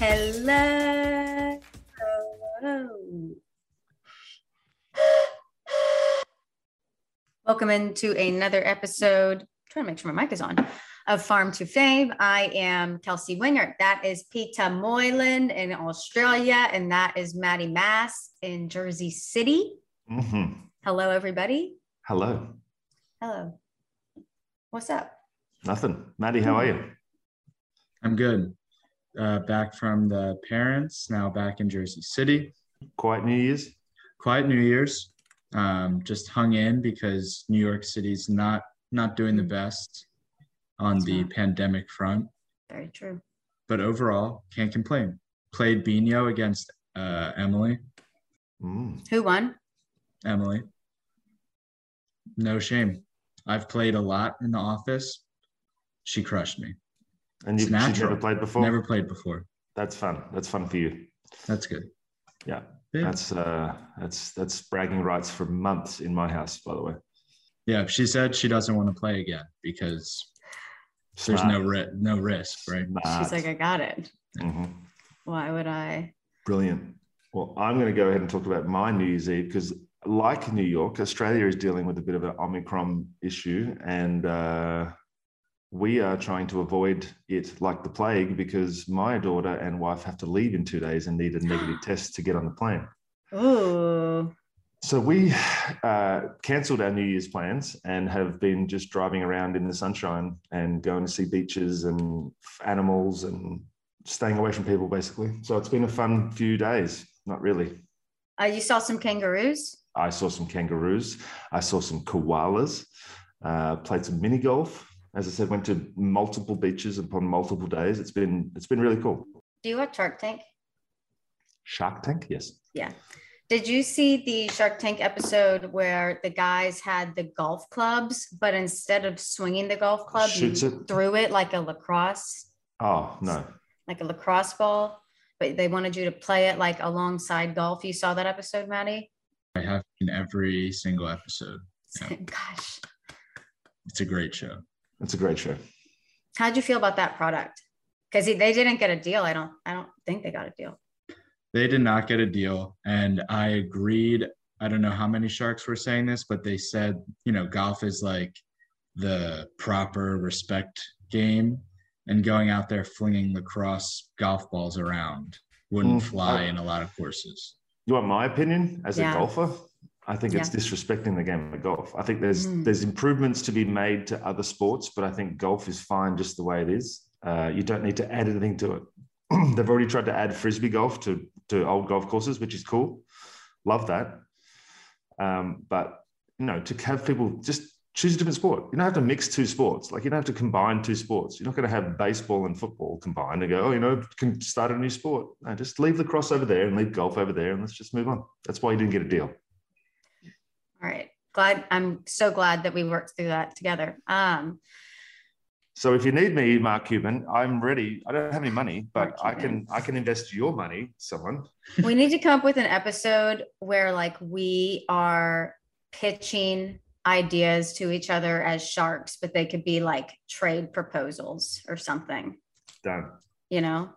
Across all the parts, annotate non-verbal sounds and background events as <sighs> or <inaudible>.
Hello. Welcome into another episode. trying to make sure my mic is on of Farm to Fame. I am Kelsey Wingert. That is Peter Moylan in Australia, and that is Maddie Mass in Jersey City. Mm-hmm. Hello, everybody. Hello. Hello. What's up? Nothing. Maddie, how are you? I'm good. Uh, back from the parents, now back in Jersey City. Quiet New Year's? Quiet New Year's. Um, just hung in because New York City's not not doing the best on It's the not. pandemic front. Very true. But overall, can't complain. Played Bino against uh, Emily. Mm. Who won? Emily. No shame. I've played a lot in the office. She crushed me. And you've It's never played before? Never played before. That's fun. That's fun for you. That's good. Yeah. Yeah. That's uh that's that's bragging rights for months in my house, by the way. Yeah, she said she doesn't want to play again because there's no ri- no risk, right? She's like, I got it. hmm Why would I? Brilliant. Well, I'm going to go ahead and talk about my New Year's Eve because, like New York, Australia is dealing with a bit of an Omicron issue, and uh, we are trying to avoid it like the plague because my daughter and wife have to leave in two days and need a negative <gasps> test to get on the plane. Ooh. So we uh, cancelled our New Year's plans and have been just driving around in the sunshine and going to see beaches and animals and staying away from people, basically. So it's been a fun few days. Not really. Uh, you saw some kangaroos? I saw some kangaroos. I saw some koalas. Uh, played some mini golf. As I said, went to multiple beaches upon multiple days. It's been it's been really cool. Do you watch Shark Tank? Shark Tank, yes. Yeah. Did you see the Shark Tank episode where the guys had the golf clubs, but instead of swinging the golf club, you it. threw it like a lacrosse, Oh no, like a lacrosse ball, but they wanted you to play it like alongside golf. You saw that episode, Maddie? I have in every single episode. Yeah. <laughs> Gosh, It's a great show. It's a great show. how'd you feel about that product? Because they didn't get a deal. I don't. I don't think they got a deal. They did not get a deal. And I agreed. I don't know how many sharks were saying this, but they said, you know, golf is like the proper respect game. And going out there flinging lacrosse golf balls around wouldn't Mm, fly I- in a lot of courses. You want my opinion as Yeah. a golfer? I think it's disrespecting the game of golf. I think there's Mm. there's improvements to be made to other sports, but I think golf is fine just the way it is. Uh, you don't need to add anything to it. <clears throat> They've already tried to add frisbee golf to to old golf courses, which is cool. Love that. Um, but you know, to have people just choose a different sport. You don't have to mix two sports. Like you don't have to combine two sports. You're not going to have baseball and football combined and go, oh, you know, can start a new sport. No, just leave the cross over there and leave golf over there, and let's just move on. That's why you didn't get a deal. All right. Glad. I'm so glad that we worked through that together. Um, So if you need me, Mark Cuban, I'm ready. I don't have any money, but I can I can invest your money, someone. we need to come up with an episode where like we are pitching ideas to each other as sharks but they could be like trade proposals or something Done. you know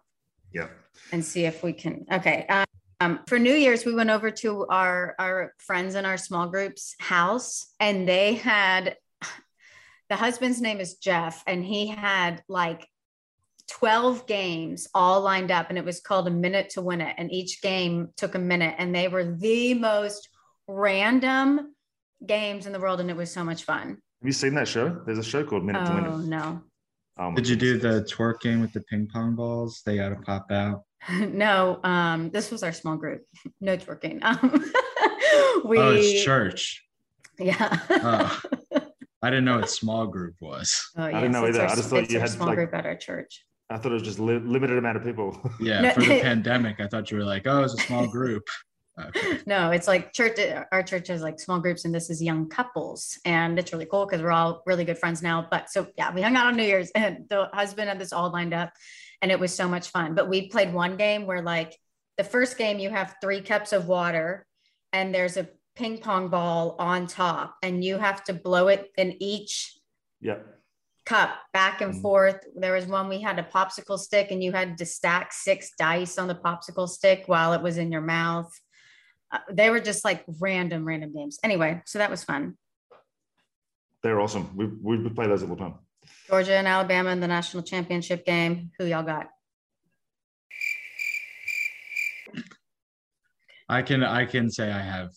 Yeah. and see if we can okay um, um, for new year's we went over to our our friends in our small groups house and they had <sighs> the husband's name is jeff and he had like 12 games all lined up and it was called a minute to win it and each game took a minute and they were the most random games in the world and it was so much fun Have you seen that show? There's a show called Minute to Win oh It. no Oh, my Did you do the twerk game with the ping pong balls? They got to pop out. <laughs> no um this was our small group <laughs> no twerking um <laughs> we oh, it's church. Yeah. Oh. I didn't know what small group was. Oh, didn't know either. our- I just thought you had, small like- group at our church. I thought it was just li- limited amount of people. Yeah, No, for the pandemic, I thought you were like, oh, it's a small group. Okay. No, it's like church. Our church has like small groups, and this is young couples, and it's really cool because we're all really good friends now. But so yeah, we hung out on New Year's, and the husband had this all lined up, and it was so much fun. But we played one game where like the first game you have three cups of water, and there's a ping pong ball on top, and you have to blow it in each Yep. cup back and Mhm. forth. There was one we had a popsicle stick, and you had to stack six dice on the popsicle stick while it was in your mouth. Uh, they were just like random, random games. Anyway, so that was fun. They're awesome. We, we play those all the time. Georgia and Alabama in the national championship game. Who y'all got? I can I can say I have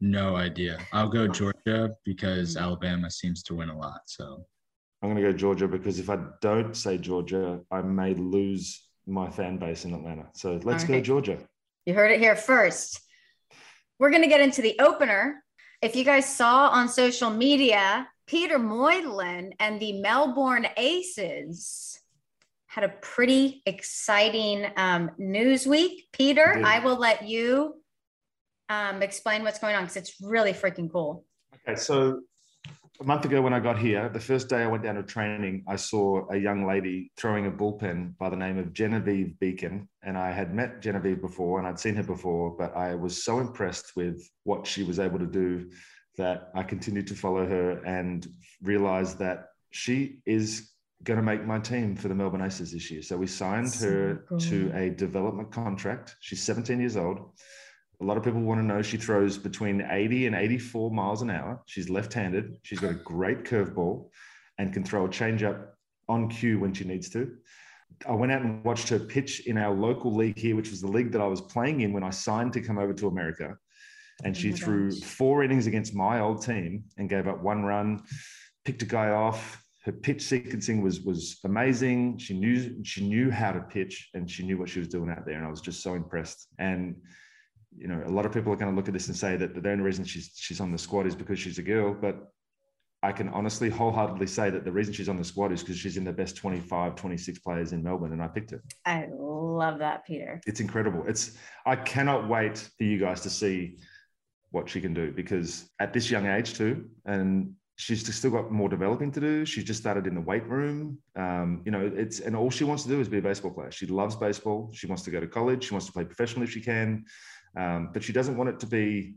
no idea. I'll go Georgia because Mhm. Alabama seems to win a lot. So I'm going to go Georgia because if I don't say Georgia, I may lose my fan base in Atlanta. So let's All go. Georgia. You heard it here first. We're going to get into the opener. If you guys saw on social media, Peter Moylan and the Melbourne Aces had a pretty exciting um, news week. Peter, Did. I will let you um, explain what's going on because it's really freaking cool. Okay, so a month ago when I got here, the first day I went down to training, I saw a young lady throwing a bullpen by the name of Genevieve Beacom. And I had met Genevieve before and I'd seen her before, but I was so impressed with what she was able to do that I continued to follow her and realized that she is going to make my team for the Melbourne Aces this year. So we signed So her cool. to a development contract. She's 17 years old. A lot of people want to know she throws between 80 and 84 miles an hour. She's left-handed. She's got a great curveball and can throw a changeup on cue when she needs to. I went out and watched her pitch in our local league here, which was the league that I was playing in when I signed to come over to America. And she Oh threw gosh. four innings against my old team and gave up one run, picked a guy off. Her pitch sequencing was was amazing. She knew she knew how to pitch and she knew what she was doing out there. And I was just so impressed. And you know, a lot of people are going to look at this and say that the only reason she's she's on the squad is because she's a girl, but I can honestly wholeheartedly say that the reason she's on the squad is because she's in the best 25, 26 players in Melbourne, and I picked her. I love that, Peter. It's incredible. It's I cannot wait for you guys to see what she can do because at this young age too, and she's still got more developing to do. She just started in the weight room. Um, you know, it's and all she wants to do is be a baseball player. She loves baseball. She wants to go to college. She wants to play professionally if she can, um, but she doesn't want it to be.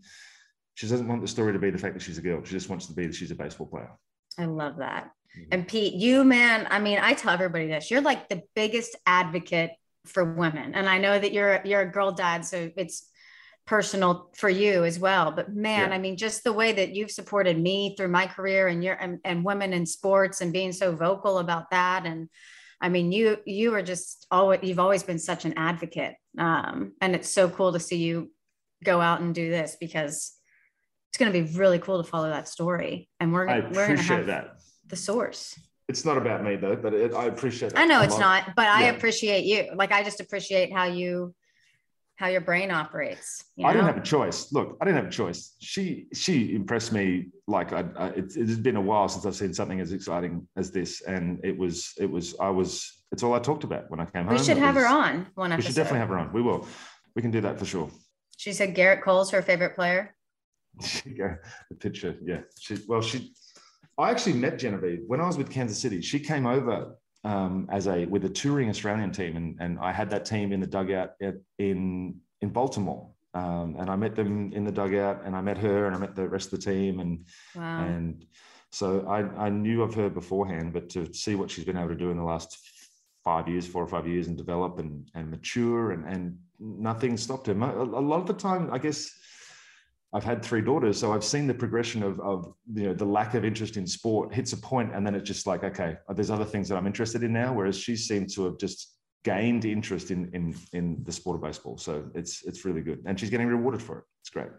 She doesn't want the story to be the fact that she's a girl. She just wants to be that she's a baseball player. I love that. Mhm. And Pete, you, man, I mean, I tell everybody this you're like the biggest advocate for women. And I know that you're you're a girl dad, so it's personal for you as well. But man, Yeah. I mean, just the way that you've supported me through my career and your and, and women in sports and being so vocal about that. And I mean, you you are just always you've always been such an advocate. Um, and it's so cool to see you go out and do this because it's going to be really cool to follow that story. And we're I we're going to appreciate have that. the source. It's not about me though, but it, I appreciate. That I know a it's lot. not, but I appreciate you. Like I just appreciate how you how your brain operates. You I didn't have a choice. Look, I didn't have a choice. She she impressed me like I, I it, it has been a while since I've seen something as exciting as this, and it was it was I was it's all I talked about when I came home. we should have her on one We should definitely have her on. We will. We can do that for sure. She said Gerrit Cole's her favorite player. <laughs> yeah, the picture. Yeah. She well she. I actually met Genevieve when I was with Kansas City. She came over um, as a with a touring Australian team, and and I had that team in the dugout at, in in Baltimore. Um, and I met them in the dugout, and I met her, and I met the rest of the team, and Wow. and so I, I knew of her beforehand, but to see what she's been able to do in the last five years, four or five years, and develop and, and mature, and, and nothing stopped her. A a lot of the time, I guess I've had three daughters, so I've seen the progression of, of you know the lack of interest in sport hits a point, and then it's just like okay, there's other things that I'm interested in now. Whereas she seemed to have just gained interest in in in the sport of baseball, so it's it's really good, and she's getting rewarded for it. It's great.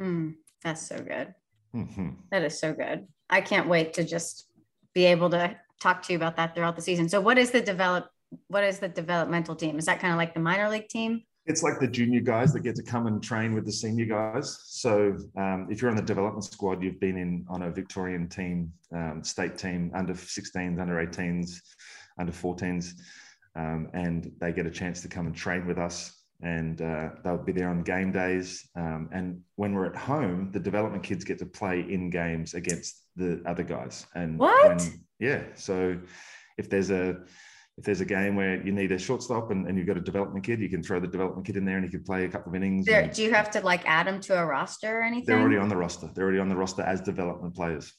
Mm, that's so good. Mhm. That is so good. I can't wait to just be able to talk to you about that throughout the season. So what is the develop what is the developmental team? Is that kind of like the minor league team? It's like the junior guys that get to come and train with the senior guys. So um, if you're on the development squad, you've been in on a Victorian team, um, state team, under 16s, under 18s, under 14s, um, and they get a chance to come and train with us. And uh, they'll be there on game days. Um, and when we're at home, the development kids get to play in games against the other guys. And What? when- yeah. So if there's a if there's a game where you need a shortstop and, and you've got a development kid, you can throw the development kid in there and he can play a couple of innings. There, and do you have to like add them to a roster or anything? they're already on the roster. They're already on the roster as development players.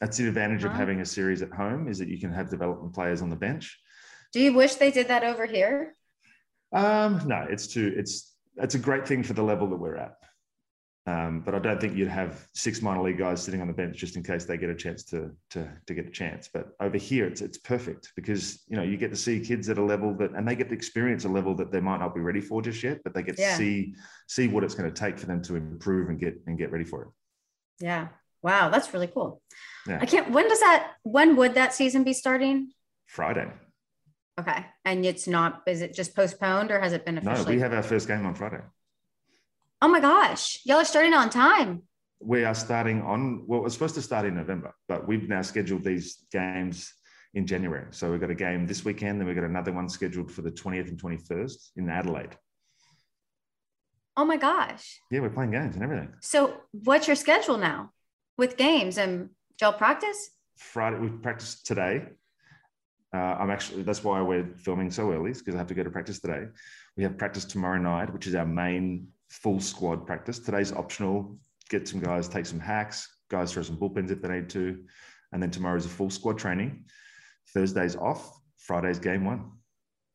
That's the advantage of having a series at home is that you can have development players on the bench. Do you wish they did that over here? Um, no, it's too. It's it's a great thing for the level that we're at. Um, but I don't think you'd have six minor league guys sitting on the bench just in case they get a chance to to to get a chance. But over here, it's it's perfect because you know you get to see kids at a level that, and they get to experience a level that they might not be ready for just yet, but they get to see see what it's going to take for them to improve and get and get ready for it. Yeah. Wow, that's really cool. Yeah. I can't. When does that? When would that season be starting? Friday. Okay, and it's not. Is it just postponed or has it been No, officially? we have our first game on Friday. Oh my gosh, y'all are starting on time. We are starting on, well, it's supposed to start in November, but we've now scheduled these games in January. So we've got a game this weekend, then we've got another one scheduled for the 20th and 21st in Adelaide. Oh my gosh. Yeah, we're playing games and everything. So what's your schedule now with games and y'all practice? Friday, we practiced today. Uh, I'm actually, that's why we're filming so early, because I have to go to practice today. We have practice tomorrow night, which is our main full squad practice. Today's optional. Get some guys, take some hacks, guys throw some bullpens if they need to. And then tomorrow's a full squad training. Thursday's off. Friday's game one.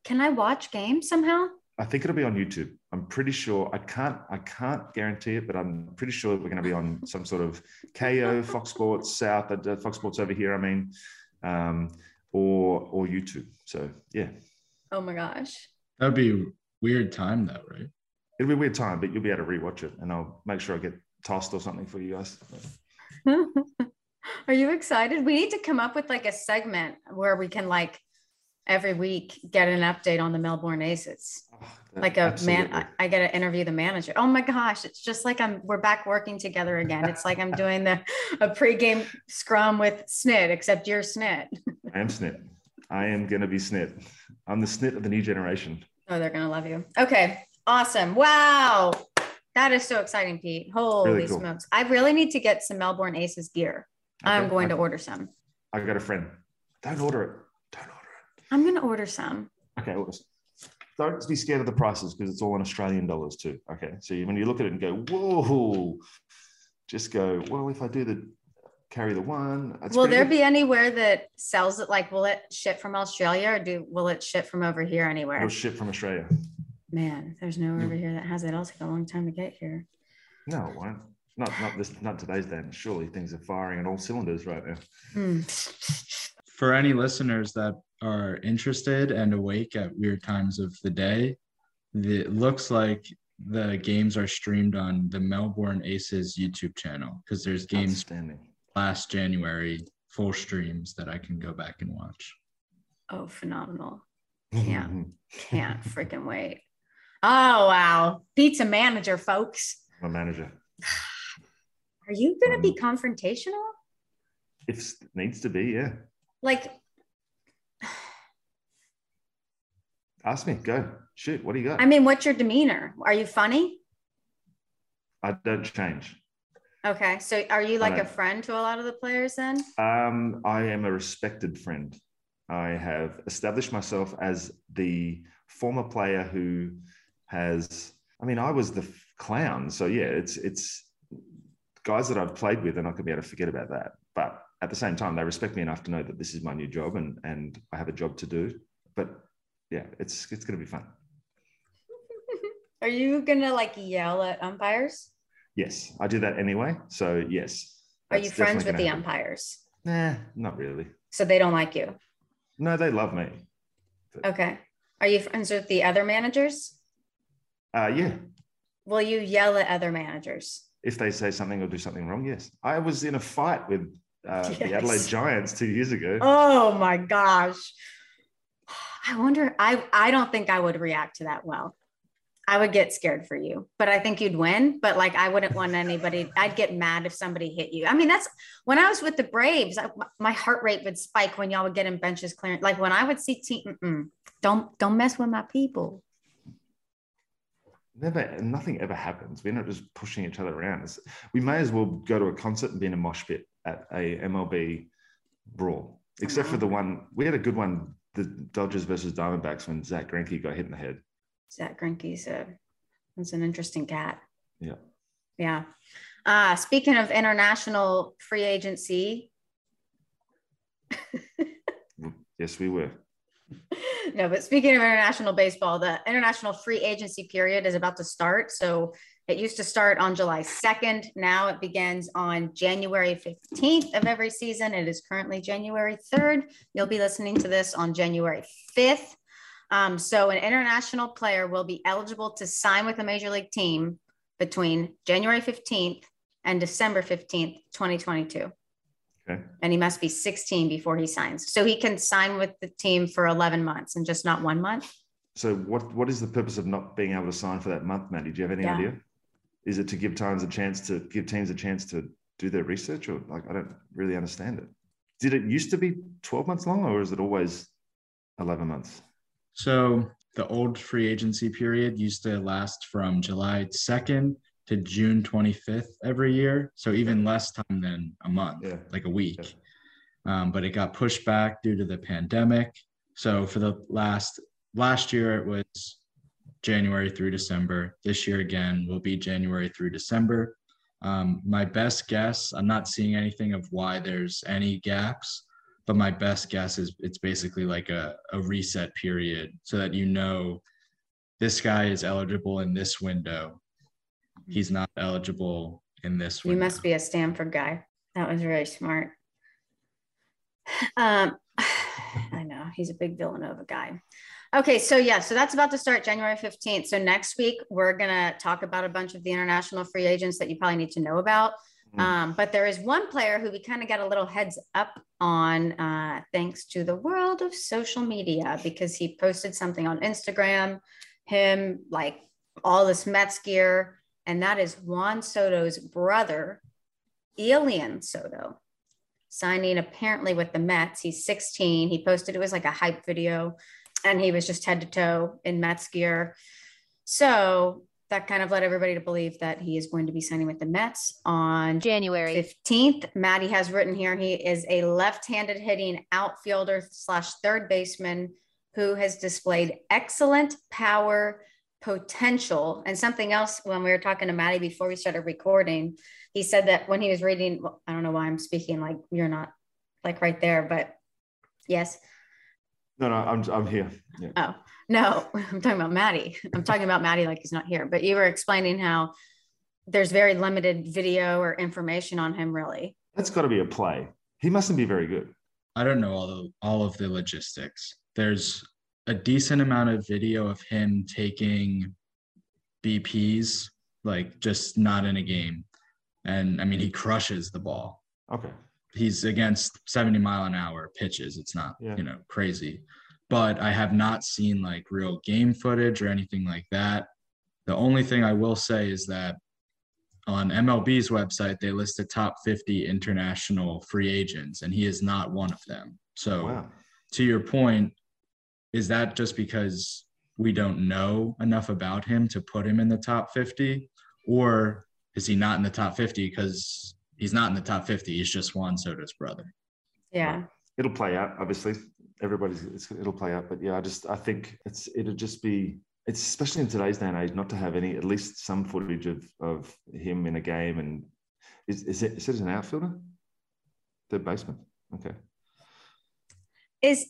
Can I watch games somehow? I think it'll be on YouTube. I'm pretty sure. I can't. I can't guarantee it, but I'm pretty sure we're going to be on <laughs> some sort of Kayo, Fox Sports South, uh, Fox Sports over here. I mean, um, or or YouTube. So yeah, Oh my gosh. That'd be a weird time though, right? It'll be a weird time, but you'll be able to rewatch it, and I'll make sure I get tossed or something for you guys. <laughs> Are you excited? We need to come up with like a segment where we can like every week get an update on the Melbourne Aces. Oh, Like a man, absolutely. I, I get to interview the manager. Oh my gosh, it's just like I'm we're back working together again. It's like I'm doing the a pregame scrum with Snit, except you're Snit. <laughs> I am snit. I am going to be snit. I'm the snit of the new generation. Oh, they're gonna love you. Okay, awesome. Wow. That is so exciting, Pete. Holy Really cool. smokes. I really need to get some Melbourne Aces gear. I'm going I- to order some. I got a friend. Don't order it. Don't order it. I'm going to order some. Okay, well, don't be scared of the prices because it's all in Australian dollars too. Okay, so when you look at it and go, whoa, just go, well, if I do the carry the one, will there good." be anywhere that sells it? Like, will it ship from Australia or do will it ship from over here anywhere? It'll ship from Australia? Man, there's nowhere over here that has it. It'll take a long time to get here. No, it won't. Not not this not today's day. Surely things are firing on all cylinders right now. Hmm. For any listeners that are interested and awake at weird times of the day, it looks like the games are streamed on the Melbourne Aces YouTube channel because there's games Outstanding. last January full streams that I can go back and watch. Oh, phenomenal. <laughs> Yeah. Can't freaking wait. Oh, wow. Pizza manager, folks. My manager. Are you going to be Um, confrontational? If it needs to be, yeah. Like, <sighs> Ask me. Go. Shoot. What do you got? I mean, what's your demeanor? Are you funny? I don't change. Okay. So are you like a friend to a lot of the players then? Um, I am a respected friend. I have established myself as the former player who has. I mean, I was the f- clown, so yeah, it's it's guys that I've played with, and I could be able to forget about that. But at the same time, they respect me enough to know that this is my new job, and and I have a job to do. But yeah, it's it's going to be fun. <laughs> Are you going to like yell at umpires? Yes, I do that anyway. So yes. Are you friends with the happen. umpires? Nah, not really. So they don't like you. No, they love me. Okay. Are you friends with the other managers? Uh, yeah, Will you yell at other managers? if they say something or do something wrong, yes. I was in a fight with uh, the <laughs> Adelaide Giants two years ago. Oh my gosh. I wonder, I, I don't think I would react to that well. I would get scared for you, but I think you'd win. But like, I wouldn't want anybody, I'd get mad if somebody hit you. I mean, that's when I was with the Braves, I, my heart rate would spike when y'all would get in benches clearing. Like when I would see team, don't, don't mess with my people. Never, nothing ever happens. We're not just pushing each other around. It's, we may as well go to a concert and be in a mosh pit at a MLB brawl, except for the one, we had a good one, the Dodgers versus Diamondbacks when zach Greinke got hit in the head. zach Greinke's a that's an interesting cat. Yeah. Yeah. Uh, speaking of international free agency. <laughs> yes, we were. <laughs> no, but speaking of international baseball, the international free agency period is about to start. So it used to start on July 2nd. Now it begins on January 15th of every season. It is currently January 3rd. You'll be listening to this on January 5th. Um, so an international player will be eligible to sign with a major league team between January 15th and December 15th, 2022. Okay. And he must be 16 before he signs. So he can sign with the team for 11 months and just not one month. So what what is the purpose of not being able to sign for that month, Maddie? Do you have any yeah. idea? Is it to give times a chance to give teams a chance to do their research or like I don't really understand it. Did it used to be 12 months long or is it always 11 months? So the old free agency period used to last from July 2nd to June 25th every year. So even less time than a month, yeah. like a week. Yeah. Um, but it got pushed back due to the pandemic. So for the last last year it was January through December. This year again will be January through December. Um, my best guess, I'm not seeing anything of why there's any gaps but my best guess is it's basically like a, a reset period so that you know this guy is eligible in this window he's not eligible in this window. you must be a stanford guy. That was really smart. <laughs> Um <sighs> i know he's a big villanova guy. Okay so yeah so that's about to start january 15th so next week we're going to talk about a bunch of the international free agents that you probably need to know about. Mm. Um, but there is one player who we kind of got a little heads up on uh, thanks to the world of social media because he posted something on Instagram, him like all this Mets gear, and that is Juan Soto's brother, Elian Soto, signing apparently with the Mets. He's 16. He posted it was like a hype video, and he was just head to toe in Mets gear. So that kind of led everybody to believe that he is going to be signing with the Mets on January 15th. Maddie has written here he is a left handed hitting outfielder slash third baseman who has displayed excellent power potential. And something else when we were talking to Maddie before we started recording, he said that when he was reading, well, I don't know why I'm speaking like you're not like right there, but yes. No, no, I'm, I'm here. Yeah. Oh, no, <laughs> I'm talking about Maddie. I'm talking about Maddie like he's not here, but you were explaining how there's very limited video or information on him, really. That's got to be a play. He mustn't be very good. I don't know all the, all of the logistics. There's a decent amount of video of him taking BPs, like just not in a game. And I mean, he crushes the ball. Okay. He's against 70 mile an hour pitches. It's not, yeah. you know, crazy but I have not seen like real game footage or anything like that. The only thing I will say is that on MLB's website, they list the top 50 international free agents, and he is not one of them. So, wow. to your point, is that just because we don't know enough about him to put him in the top 50? Or is he not in the top 50 because he's not in the top 50? He's just Juan Soto's brother. Yeah. It'll play out, obviously everybody's it'll play out. But yeah, I just I think it's it'll just be it's especially in today's day and age not to have any at least some footage of of him in a game and is is it is it an outfielder? Third baseman. Okay. Is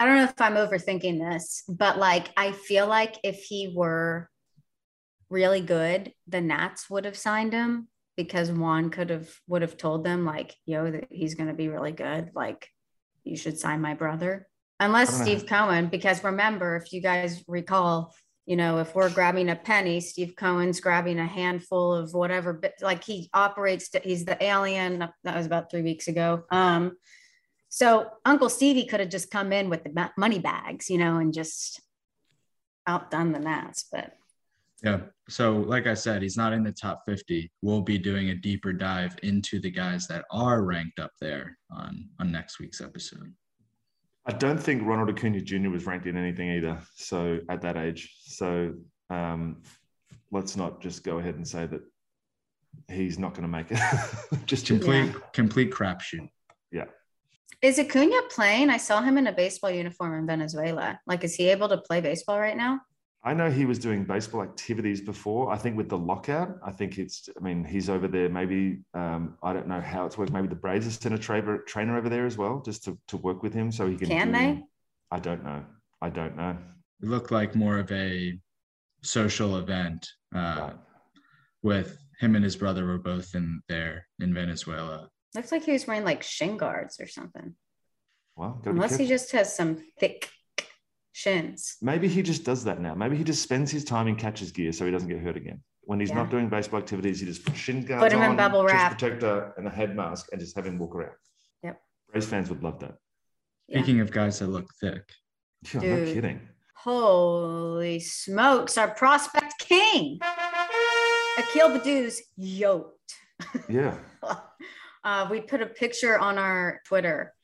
I don't know if I'm overthinking this, but like I feel like if he were really good, the Nats would have signed him because Juan could have would have told them like, yo, that he's gonna be really good. Like you should sign my brother. Unless Steve Cohen, because remember, if you guys recall, you know, if we're grabbing a penny, Steve Cohen's grabbing a handful of whatever, but like he operates, To, he's the alien. That was about three weeks ago. Um, so Uncle Stevie could have just come in with the money bags, you know, and just outdone the Nats, but Yeah. So, like I said, he's not in the top 50. We'll be doing a deeper dive into the guys that are ranked up there on, on next week's episode. I don't think Ronald Acuna Jr. was ranked in anything either. So at that age, so um, let's not just go ahead and say that he's not going to make it. <laughs> just yet. Complete, complete crapshoot. Is Acuna playing? I saw him in a baseball uniform in Venezuela. Like, is he able to play baseball right now? I know he was doing baseball activities before. I think with the lockout, I think it's. I mean, he's over there. Maybe um, I don't know how it's worked. Maybe the Braves have sent a trainer trainer over there as well, just to, to work with him, so he can. Can do- they? I don't know. I don't know. It looked like more of a social event uh, Right. with him and his brother were both in there in Venezuela. Looks like he was wearing like shin guards or something. Well, Unless he just has some thick shins. Maybe he just does that now. Maybe he just spends his time in catcher's gear so he doesn't get hurt again. When he's Yeah. not doing baseball activities, he just puts shin guards Put him in on, bubble chest wrap. protector, and a head mask, and just have him walk around. Yep. Braves fans would love that. Yeah. Speaking of guys that look thick, Yeah, no Dude. kidding. Holy smokes, our prospect king. Akil Baddoo's yoked. Yeah. <laughs> uh, we put a picture on our Twitter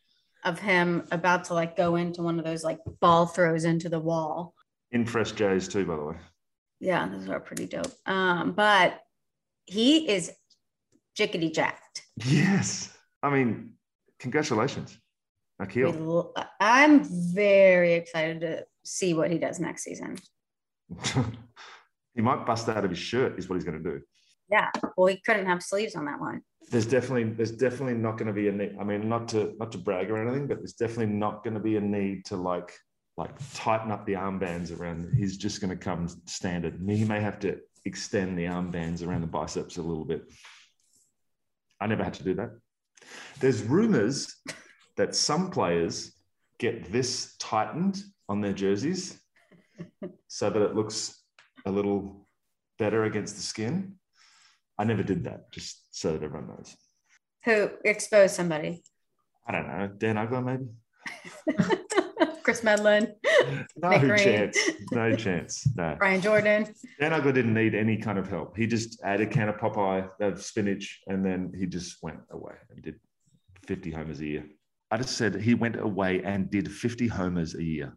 of him about to like go into one of those like ball throws into the wall. In fresh Jays too, by the way. Yeah, those are pretty dope. Um, but he is jickety jacked. Yes. I mean, congratulations, Akil. I'm very excited to see what he does next season. <laughs> he might bust out of his shirt, is what he's going to do. Yeah, well, he couldn't have sleeves on that one. There's definitely, there's definitely not going to be a need. I mean, not to, not to brag or anything, but there's definitely not going to be a need to like, like tighten up the armbands around. He's just going to come standard. He may have to extend the armbands around the biceps a little bit. I never had to do that. There's rumors that some players get this tightened on their jerseys so that it looks a little better against the skin. I never did that, just so that everyone knows. Who exposed somebody? I don't know, Dan Uggla maybe? <laughs> Kris Medlen, <laughs> No Nick Green. chance. No chance. No. <laughs> Brian Jordan. Dan Uggla didn't need any kind of help. He just had a can of Popeye, of spinach, and then he just went away and did 50 homers a year. I just said he went away and did 50 homers a year.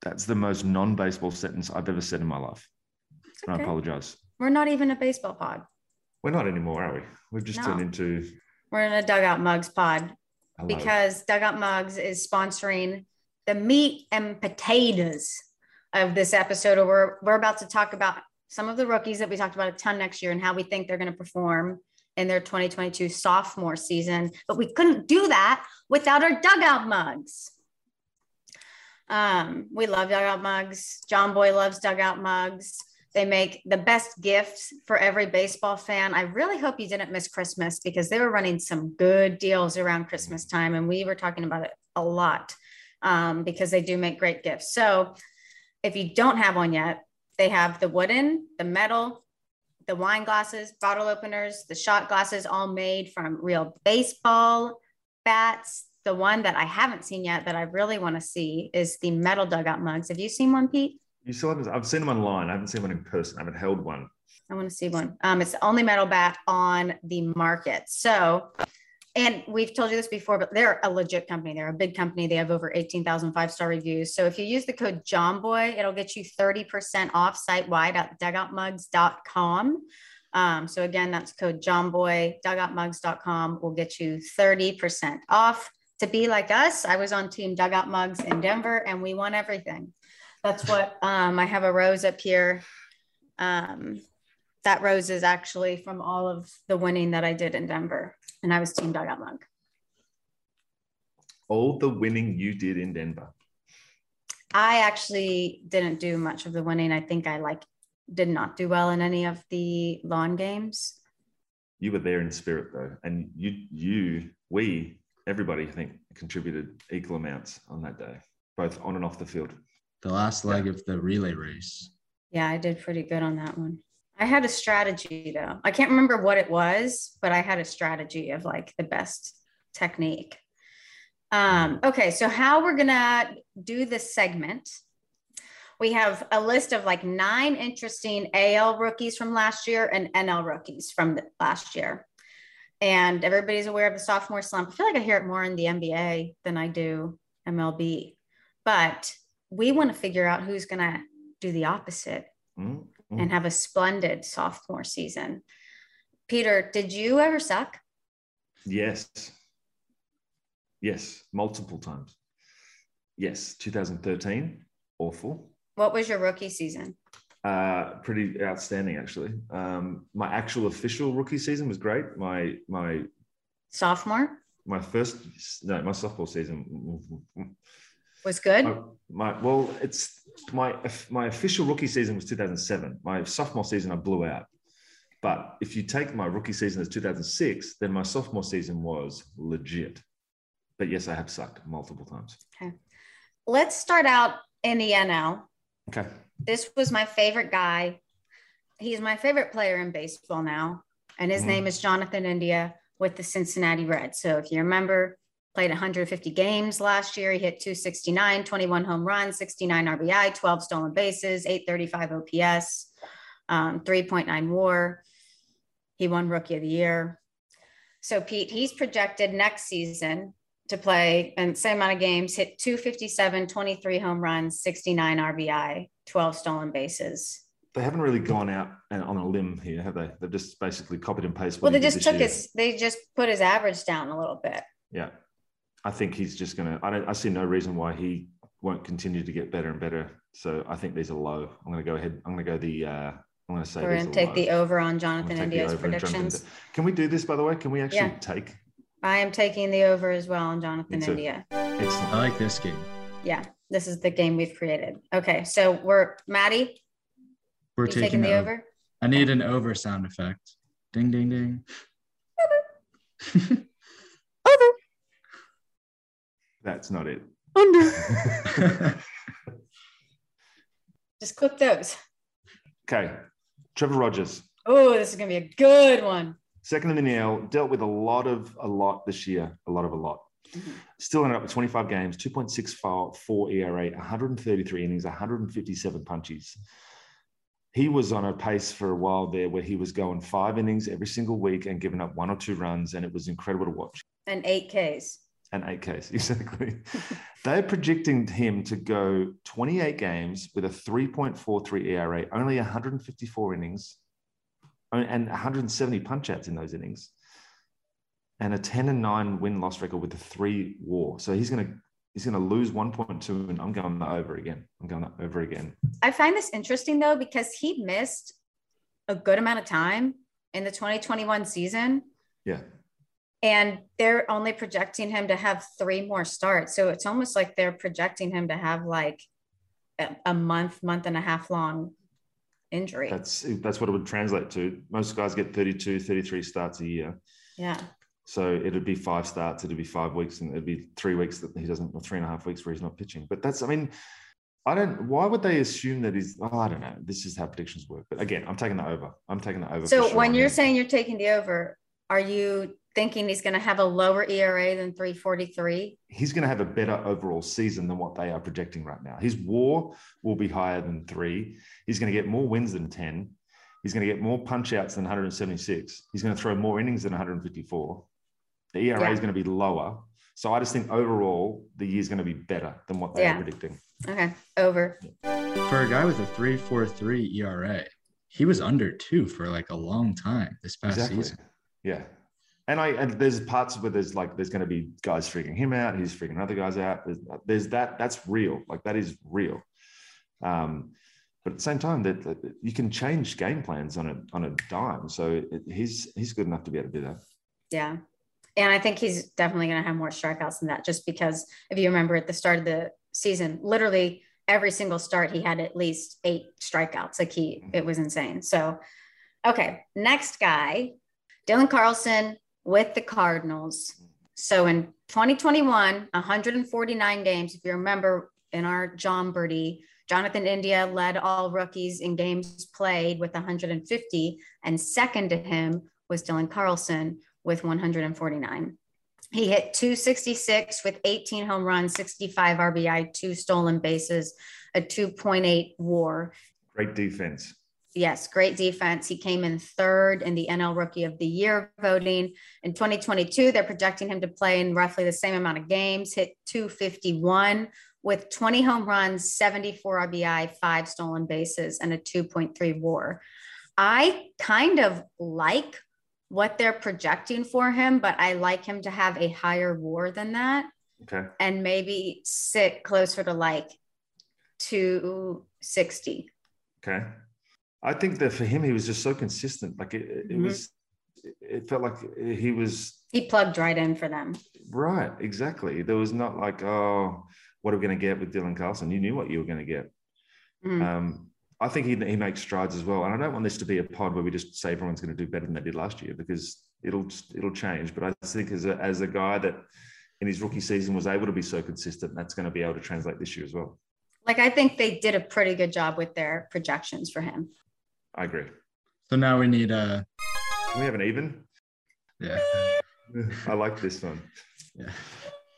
That's the most non-baseball sentence I've ever said in my life. And I apologize. We're not even a baseball pod. We're not anymore, are we? We've just No. turned into We're in a dugout mugs pod hello. because Dugout Mugs is sponsoring the meat and potatoes of this episode. We're we're about to talk about some of the rookies that we talked about a ton next year and how we think they're going to perform in their 2022 sophomore season. But we couldn't do that without our dugout mugs. Um, we love dugout mugs. John Boy loves dugout mugs. They make the best gifts for every baseball fan. I really hope you didn't miss Christmas because they were running some good deals around Christmas time, and we were talking about it a lot um, because they do make great gifts. So if you don't have one yet, they have the wooden, the metal, the wine glasses, bottle openers, the shot glasses, all made from real baseball bats. The one that I haven't seen yet that I really want to see is the metal dugout mugs. Have you seen one, Pete? You still haven't, I've seen them online. I haven't seen one in person. I haven't held one. I want to see one. Um, it's the only metal bat on the market. So, and we've told you this before, but they're a legit company. They're a big company. They have over 18,000 five star reviews. So if you use the code JOHNBOY, it'll get you 30% off site wide at dugoutmugs.com. Um, so again, that's code JOHNBOY, dugoutmugs.com will get you 30% off. To be like us, I was on team Dugout Mugs in Denver and we won everything. That's what um, I have a rose up here. Um, that rose is actually from all of the winning that I did in Denver, and I was team dugout mug. All the winning you did in Denver. I actually didn't do much of the winning. I think I like did not do well in any of the lawn games. You were there in spirit though, and you, you, we, everybody, I think, contributed equal amounts on that day, both on and off the field. The last leg of the relay race. Yeah, I did pretty good on that one. I had a strategy though. I can't remember what it was, but I had a strategy of like the best technique. Um, okay, so how we're gonna do this segment. We have a list of like nine interesting AL rookies from last year and NL rookies from the, last year. And everybody's aware of the sophomore slump. I feel like I hear it more in the NBA than I do MLB. But we want to figure out who's going to do the opposite mm-hmm. and have a splendid sophomore season. Peter, did you ever suck? Yes. Yes, multiple times. Yes, 2013, awful. What was your rookie season? Uh, pretty outstanding, actually. Um, my actual official rookie season was great. My my sophomore. My first no, my sophomore season was good. My, my well, it's my my official rookie season was 2007. My sophomore season I blew out. But if you take my rookie season as 2006, then my sophomore season was legit. But yes, I have sucked multiple times. Okay. Let's start out in the NL. Okay. This was my favorite guy. He's my favorite player in baseball now. And his mm name is Jonathan India with the Cincinnati Reds. So if you remember, played 150 games last year. He hit 269, 21 home runs, 69 RBI, 12 stolen bases, 835 OPS, um, 3.9 war. He won Rookie of the Year. So, Pete, he's projected next season to play and same amount of games, hit 257, 23 home runs, 69 RBI, 12 stolen bases. They haven't really gone out on a limb here, have they? They've just basically copied and pasted. Well, they just took year. his, they just put his average down a little bit. Yeah. I think he's just going to, I don't, I see no reason why he won't continue to get better and better. So I think these are low. I'm going to go ahead. I'm going to go the, uh, I'm going to say we're going to take low. the over on Jonathan India's predictions. Can we do this, by the way? Can we actually yeah. take I am taking the over as well on Jonathan India. Excellent. I like this game. Yeah, this is the game we've created. Okay, so we're Maddie. We're taking, taking, the over? over. I need an over sound effect. Ding ding ding. <laughs> That's not it. Under. <laughs> <laughs> Just clip those. Okay. Trevor Rogers. Oh, this is gonna be a good one. Second in the NL, dealt with a lot of a lot this year, a lot of a lot. Mm-hmm. Still ended up with 25 games, 2.64 ERA, 133 innings, 157 punches. He was on a pace for a while there where he was going five innings every single week and giving up one or two runs, and it was incredible to watch. And eight Ks. And eight Ks, <laughs> exactly. <laughs> They're projecting him to go 28 games with a 3.43 ERA, only 154 innings, and 170 punch outs in those innings and a 10 and 9 win loss record with a three war. So he's going to he's going to lose 1.2 and I'm going over again. I'm going over again. I find this interesting though because he missed a good amount of time in the 2021 season. Yeah. And they're only projecting him to have three more starts. So it's almost like they're projecting him to have like a month, month and a half long injury. That's that's what it would translate to. Most guys get 32, 33 starts a year. Yeah. So it'd be five starts, it'd be five weeks, and it'd be three weeks that he doesn't, or three and a half weeks where he's not pitching. But that's, I mean, I don't. Why would they assume that he's? Oh, I don't know. This is how predictions work. But again, I'm taking the over. I'm taking the over. So sure when you're saying you're taking the over, are you thinking he's going to have a lower ERA than 343? He's going to have a better overall season than what they are projecting right now. His WAR will be higher than three. He's going to get more wins than 10. He's going to get more punch outs than 176. He's going to throw more innings than 154. The ERA yeah. is going to be lower. So I just think overall the year is going to be better than what they yeah. are predicting. Okay, over. For a guy with a 3.43 ERA, he was under two for like a long time this past exactly. season. Yeah, and I and there's parts where there's like there's going to be guys freaking him out, he's freaking other guys out. There's, there's that that's real, like that is real. Um, but at the same time, that, that, you can change game plans on a on a dime. So it, he's he's good enough to be able to do that. Yeah, and I think he's definitely going to have more strikeouts than that, just because if you remember at the start of the season, literally every single start he had at least eight strikeouts. Like he, it was insane. So, okay, next guy, Dylan Carlson with the Cardinals. So in 2021, 149 games, if you remember in our John Birdie, Jonathan India led all rookies in games played with 150, and second to him was Dylan Carlson with 149. He hit 266 with 18 home runs, 65 RBI, two stolen bases, a 2.8 war. Great defense. Yes, great defense. He came in third in the NL Rookie of the Year voting. In 2022, they're projecting him to play in roughly the same amount of games, hit 251 with 20 home runs, 74 RBI, five stolen bases, and a 2.3 war. I kind of like what they're projecting for him, but I like him to have a higher war than that. Okay. And maybe sit closer to like 260. Okay. I think that for him, he was just so consistent. Like it, it mm-hmm. was, it felt like he was. He plugged right in for them. Right. Exactly. There was not like, oh, what are we going to get with Dylan Carlson? You knew what you were going to get. Mm. Um, I think he, he makes strides as well. And I don't want this to be a pod where we just say everyone's going to do better than they did last year because it'll it'll change. But I think as a, as a guy that in his rookie season was able to be so consistent, that's going to be able to translate this year as well. Like I think they did a pretty good job with their projections for him. I agree. So now we need a. Can we have an even? Yeah. <laughs> I like this one. Yeah.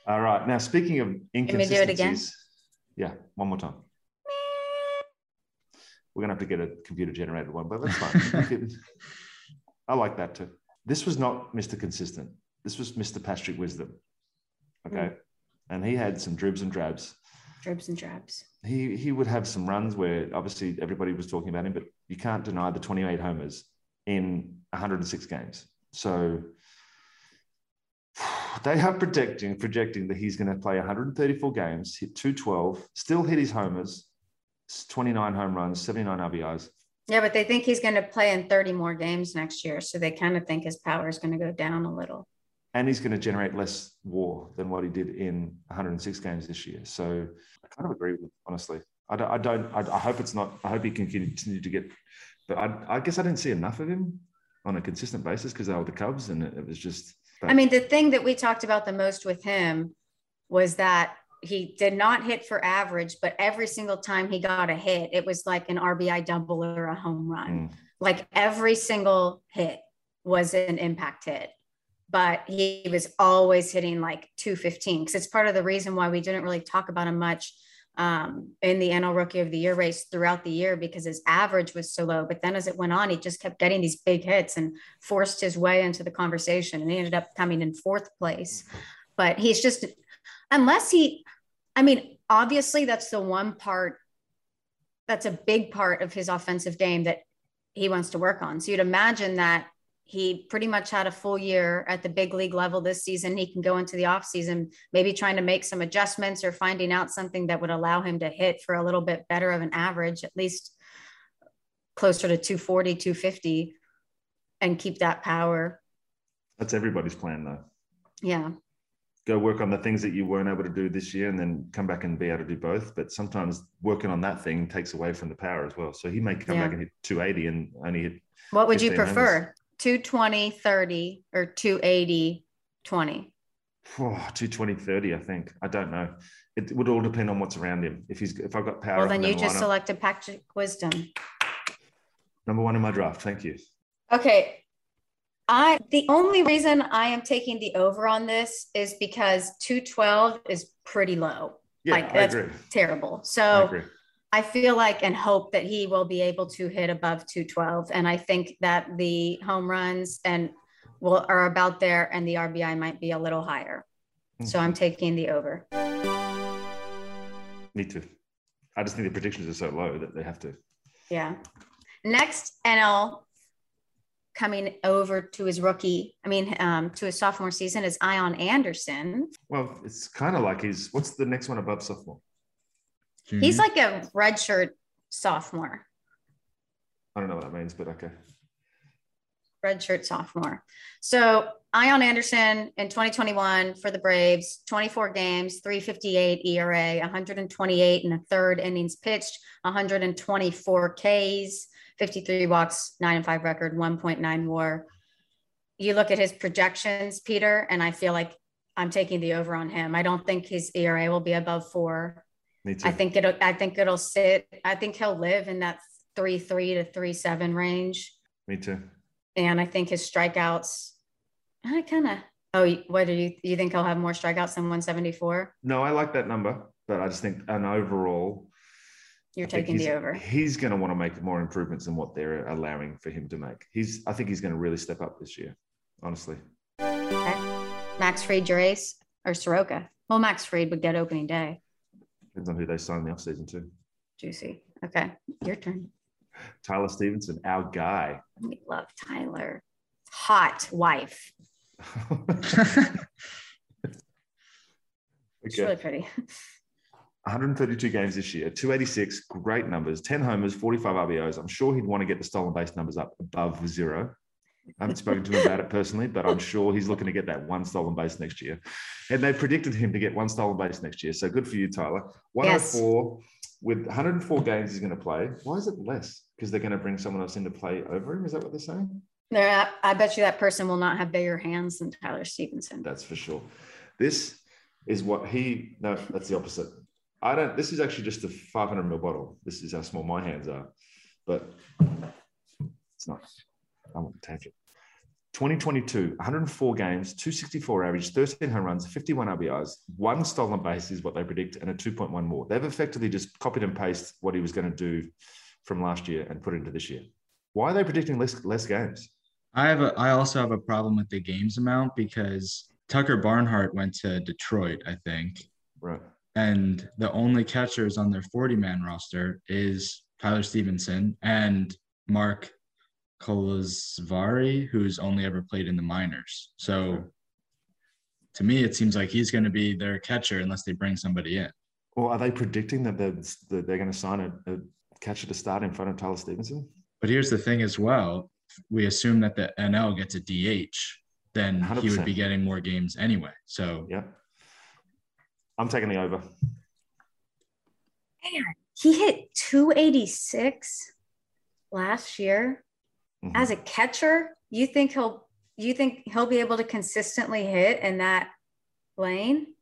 All right. Now, speaking of inconsistencies. Can we do it again? Yeah, one more time. We're going to have to get a computer generated one, but that's fine. <laughs> I like that too. This was not Mr. Consistent. This was Mr. Patrick Wisdom. Okay. Mm. And he had some dribs and drabs. Dribs and drabs. He he would have some runs where obviously everybody was talking about him, but you can't deny the 28 homers in 106 games. So <sighs> they are projecting projecting that he's going to play 134 games, hit 212, still hit his homers, 29 home runs, 79 RBIs. Yeah, but they think he's going to play in 30 more games next year, so they kind of think his power is going to go down a little. And he's going to generate less WAR than what he did in 106 games this year. So kind of agree with, honestly. I don't. I, don't, I, I hope it's not. I hope he can continue to get. But I, I guess I didn't see enough of him on a consistent basis because they were the Cubs, and it, it was just but. I mean, the thing that we talked about the most with him was that he did not hit for average, but every single time he got a hit, it was like an RBI double or a home run. Mm. Like every single hit was an impact hit, but he was always hitting like 215 because it's part of the reason why we didn't really talk about him much um, in the NL Rookie of the Year race throughout the year because his average was so low. But then as it went on, he just kept getting these big hits and forced his way into the conversation. And he ended up coming in fourth place. But he's just, unless he, I mean, obviously, that's the one part, that's a big part of his offensive game that he wants to work on. So you'd imagine that he pretty much had a full year at the big league level this season. He can go into the offseason, maybe trying to make some adjustments or finding out something that would allow him to hit for a little bit better of an average, at least closer to 240, 250, and keep that power. That's everybody's plan, though. Yeah. Go work on the things that you weren't able to do this year and then come back and be able to do both. But sometimes working on that thing takes away from the power as well. So he may come yeah. back and hit 280 and only hit. What would you prefer? 220 30 or 280 20 oh, 220 30 i think. I don't know. It would all depend on what's around him. If he's if i've got power well then you just selected patrick wisdom. Number one in my draft. Thank you. Okay. I the only reason i am taking the over on this is because 212 is pretty low. Yeah, like that's terrible. So I feel like and hope that he will be able to hit above 212. And I think that the home runs and will are about there and the RBI might be a little higher. Mm-hmm. So I'm taking the over. Me too. I just think the predictions are so low that they have to. Yeah. Next NL coming over to his rookie, I mean, um, to his sophomore season is Ian Anderson. Well, it's kind of like he's what's the next one above sophomore? Mm-hmm. He's like a redshirt sophomore. I don't know what that means, but okay. Redshirt sophomore. So Ian Anderson in 2021 for the Braves, 24 games, 358 ERA, 128 and a third innings pitched, 124 Ks, 53 walks, nine and five record, 1.9 WAR. You look at his projections, Peter, and I feel like I'm taking the over on him. I don't think his ERA will be above four. Me too. I think it'll I think it'll sit. I think he'll live in that three three to three seven range. Me too. And I think his strikeouts, I kind of Oh, what do you you think he'll have more strikeouts than 174? No, I like that number, but I just think an overall. You're I taking the over. He's going to want to make more improvements than what they're allowing for him to make. He's. I think he's going to really step up this year. Honestly, Okay. Max Fried, your ace, or Soroka? Well, Max Fried would get opening day. Depends on who they sign in the offseason too. Juicy. Okay, your turn. Tyler Stephenson, our guy. We love Tyler. Hot wife. <laughs> She's really pretty. 132 games this year, 286, great numbers, 10 homers, 45 RBOs. I'm sure he'd want to get the stolen base numbers up above zero. I haven't spoken to him about it personally, but I'm sure he's looking to get that one stolen base next year. And they predicted him to get one stolen base next year. So good for you, Tyler. 104 with 104 games he's going to play. Why is it less? Because they're going to bring someone else in to play over him. Is that what they're saying? There, I bet you that person will not have bigger hands than Tyler Stephenson. That's for sure. This is what he, no, that's the opposite. I don't, this is actually just a 500 ml bottle. This is how small my hands are, but it's not. I won't take it. 2022, 104 games, 264 average, 13 home runs, 51 RBIs, one stolen base is what they predict, and a 2.1 more. They've effectively just copied and pasted what he was going to do from last year and put into this year. Why are they predicting less less games? I have a I also have a problem with the games amount because Tucker Barnhart went to Detroit, I think, Right. and the only catchers on their 40 man roster is Tyler Stephenson and Mark Kolozsvary, who's only ever played in the minors. So to me, it seems like he's going to be their catcher unless they bring somebody in. Or are they predicting that they're, that they're going to sign a, a catcher to start in front of Tyler Stephenson? But here's the thing as well. We assume that the NL gets a DH, then he would be getting more games anyway. So Yeah. I'm taking the over. Man, he hit 286 last year Mhm. as a catcher. You think he'll you think he'll be able to consistently hit in that lane?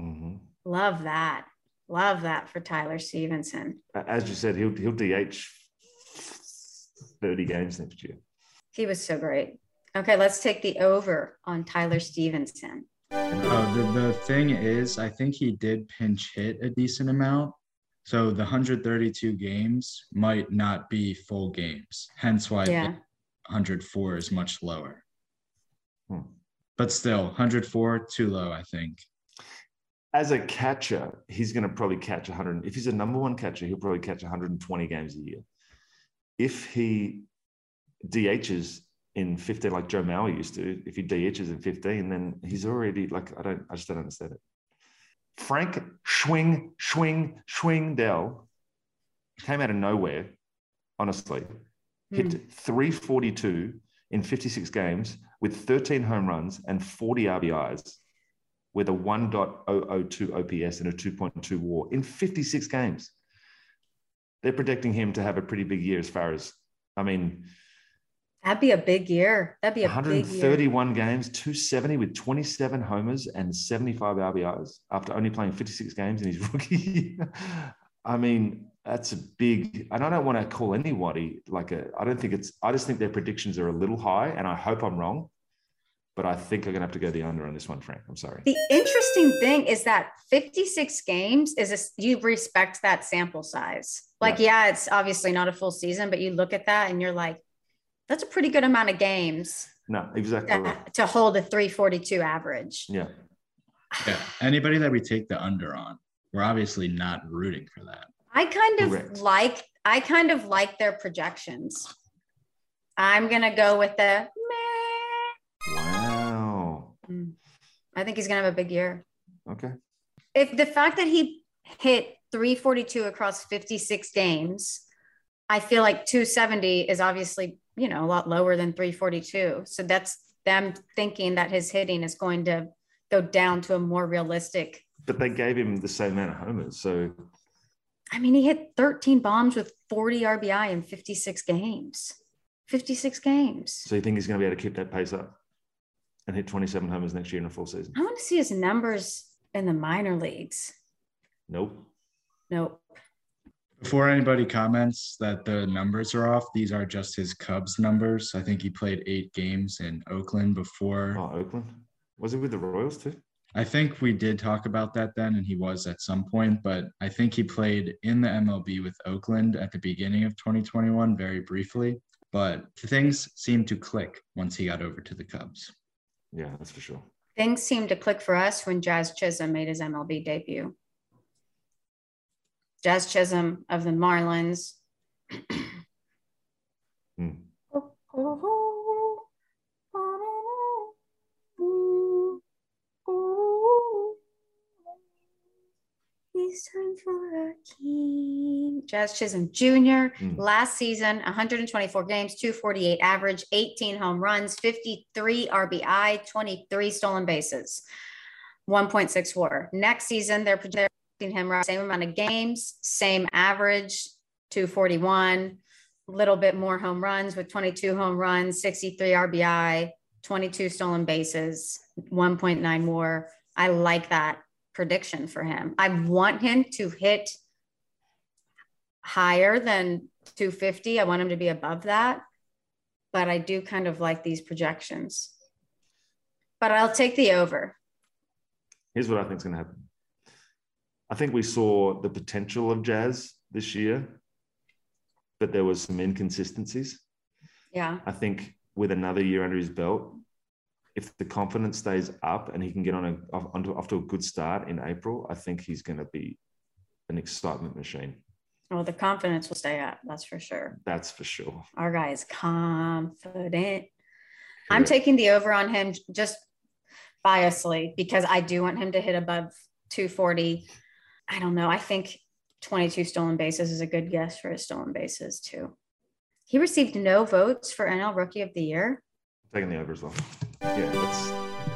Mhm. Love that. Love that for Tyler Stephenson. As you said, he'll he'll DH 30 games next year. He was so great. Okay, let's take the over on Tyler Stephenson. Uh, the, the thing is, I think he did pinch hit a decent amount. So the 132 games might not be full games, hence why Yeah. 104 is much lower. Hmm. But still, 104 too low, I think. As a catcher, he's going to probably catch 100. If he's a number one catcher, he'll probably catch 120 games a year. If he DHs in 15, like Joe Mauer used to, if he DHs in 15, then he's already like, I don't, I just don't understand it. Frank Schwing, Schwing, Schwindel came out of nowhere, honestly, hit hmm. 342 in 56 games with 13 home runs and 40 RBIs with a 1.002 OPS and a 2.2 war in 56 games. They're predicting him to have a pretty big year as far as, I mean, That'd be a big year. That'd be a big year. 131 games, 270 with 27 homers and 75 RBIs after only playing 56 games in his <laughs> rookie year. I mean, that's a big, and I don't want to call anybody like a, I don't think it's, I just think their predictions are a little high, and I hope I'm wrong, but I think I'm going to have to go the under on this one, Frank. I'm sorry. The interesting thing is that 56 games is a, you respect that sample size. Like, yeah. it's obviously not a full season, but you look at that and you're like, that's a pretty good amount of games No, exactly. to, Right. to hold a 342 average. Yeah. Yeah. Anybody that we take the under on, we're obviously not rooting for that. I kind of Correct. like I kind of like their projections. I'm gonna go with the meh. Wow. Hmm. I think he's gonna have a big year. Okay. If the fact that he hit 342 across 56 games, I feel like 270 is obviously, you know, a lot lower than 342. So that's them thinking that his hitting is going to go down to a more realistic. But they gave him the same amount of homers. So I mean, he hit 13 bombs with 40 RBI in 56 games. 56 games. So you think he's going to be able to keep that pace up and hit 27 homers next year in a full season? I want to see his numbers in the minor leagues. Nope. Nope. Before anybody comments that the numbers are off, these are just his Cubs numbers. I think he played eight games in Oakland before Oh, Oakland. Was it with the Royals too? I think we did talk about that then, and he was at some point, but I think he played in the MLB with Oakland at the beginning of 2021, very briefly. But things seemed to click once he got over to the Cubs. Yeah, that's for sure. Things seemed to click for us when Jazz Chisholm made his MLB debut. Jazz Chisholm of the Marlins. Hmm. It's time for a king. Jazz Chisholm Jr. Mm. Last season, 124 games, 248 average, 18 home runs, 53 RBI, 23 stolen bases, 1.64. Next season, they're projecting him the same amount of games, same average, 241, a little bit more home runs with 22 home runs, 63 RBI, 22 stolen bases, 1.9 more. I like that prediction for him. I want him to hit higher than 250. I want him to be above that. But I do kind of like these projections. But I'll take the over. Here's what I think is going to happen. I think we saw the potential of Jazz this year, but there was some inconsistencies. Yeah. I think with another year under his belt, if the confidence stays up and he can get on a off, onto, off to a good start in April, I think he's going to be an excitement machine. Well, the confidence will stay up. That's for sure. That's for sure. Our guy is confident. I'm taking the over on him just biasly because I do want him to hit above 240. I don't know. I think 22 stolen bases is a good guess for his stolen bases too. He received no votes for NL Rookie of the Year. taking the over as well. Yeah, that's.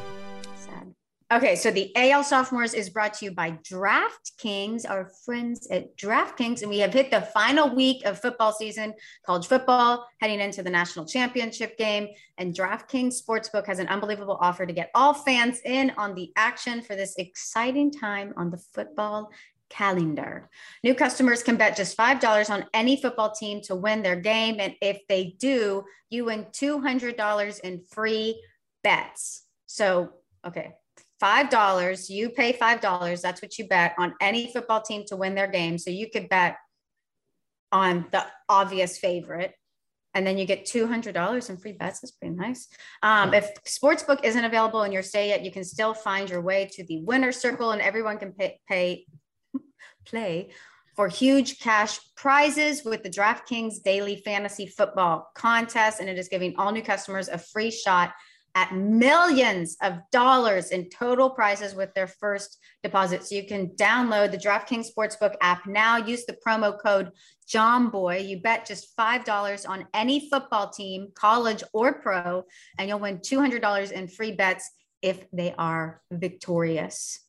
Okay, so the AL Sophomores is brought to you by DraftKings, our friends at DraftKings, and we have hit the final week of football season, college football, heading into the national championship game. And DraftKings Sportsbook has an unbelievable offer to get all fans in on the action for this exciting time on the football calendar. New customers can bet just $5 on any football team to win their game. And if they do, you win $200 in free bets. So, okay, $5, you pay $5. That's what you bet on any football team to win their game. So you could bet on the obvious favorite. And then you get $200 in free bets. That's pretty nice. Um, if Sportsbook isn't available in your state yet, you can still find your way to the winner circle and everyone can pay, pay <laughs> play for huge cash prizes with the DraftKings Daily Fantasy Football Contest. And it is giving all new customers a free shot at millions of dollars in total prizes with their first deposit. So you can download the DraftKings Sportsbook app now. Use the promo code JOMBOY. You bet just $5 on any football team, college or pro, and you'll win $200 in free bets if they are victorious.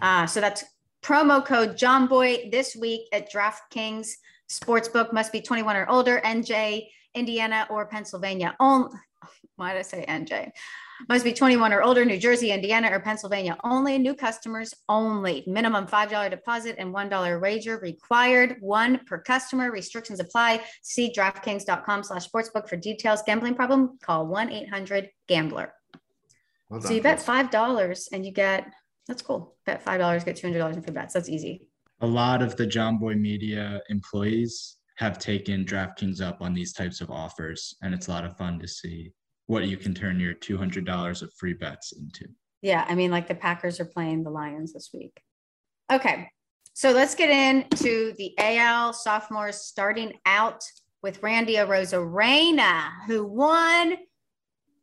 Uh, so that's promo code JOMBOY this week at DraftKings Sportsbook. Must be 21 or older, NJ, Indiana, or Pennsylvania. Only, why did I say NJ? Must be 21 or older, New Jersey, Indiana, or Pennsylvania only. New customers only. Minimum $5 deposit and $1 wager required. One per customer. Restrictions apply. See DraftKings.com slash sportsbook for details. Gambling problem? Call 1-800-GAMBLER. well So you bet five dollars and you get that's cool. Bet five dollars, get two hundred dollars in free bets. That's easy. A lot of the Jomboy Media employees have taken DraftKings up on these types of offers, and it's a lot of fun to see what you can turn your $200 of free bets into. Yeah, I mean, like the Packers are playing the Lions this week. Okay, so let's get into the AL sophomores, starting out with Randy Arozarena, who won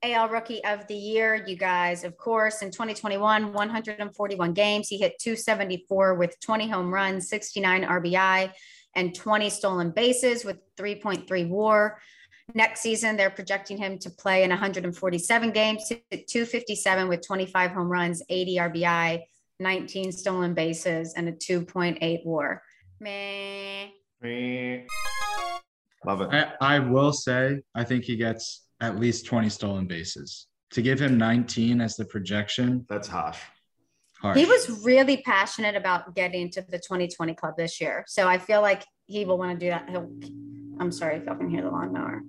AL Rookie of the Year. You guys, of course, in 2021, 141 games. He hit 274 with 20 home runs, 69 RBI, and 20 stolen bases with 3.3 WAR. Next season, they're projecting him to play in 147 games, 257 with 25 home runs, 80 RBI, 19 stolen bases, and a 2.8 WAR. Meh. Love it. I, I will say, I think he gets at least 20 stolen bases. To give him 19 as the projection, That's harsh. harsh. He was really passionate about getting to the 2020 club this year. So I feel like he will want to do that. He'll, I'm sorry if y'all can hear the lawnmower.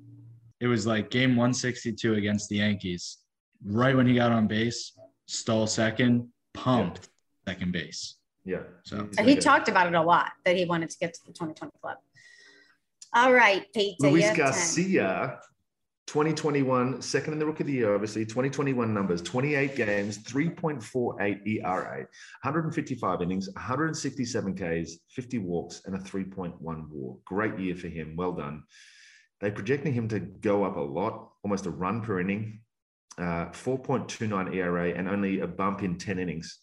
It was like game 162 against the Yankees. Right when he got on base, stole second, pumped yeah. second base. Yeah. So he okay. talked about it a lot that he wanted to get to the 2020 club. All right, Pete. Luis Garcia 2021, second in the rookie of the year, obviously. 2021 numbers 28 games, 3.48 ERA, 155 innings, 167 Ks, 50 walks, and a 3.1 war. Great year for him. Well done. They're projecting him to go up a lot, almost a run per inning, uh, 4.29 ERA, and only a bump in 10 innings.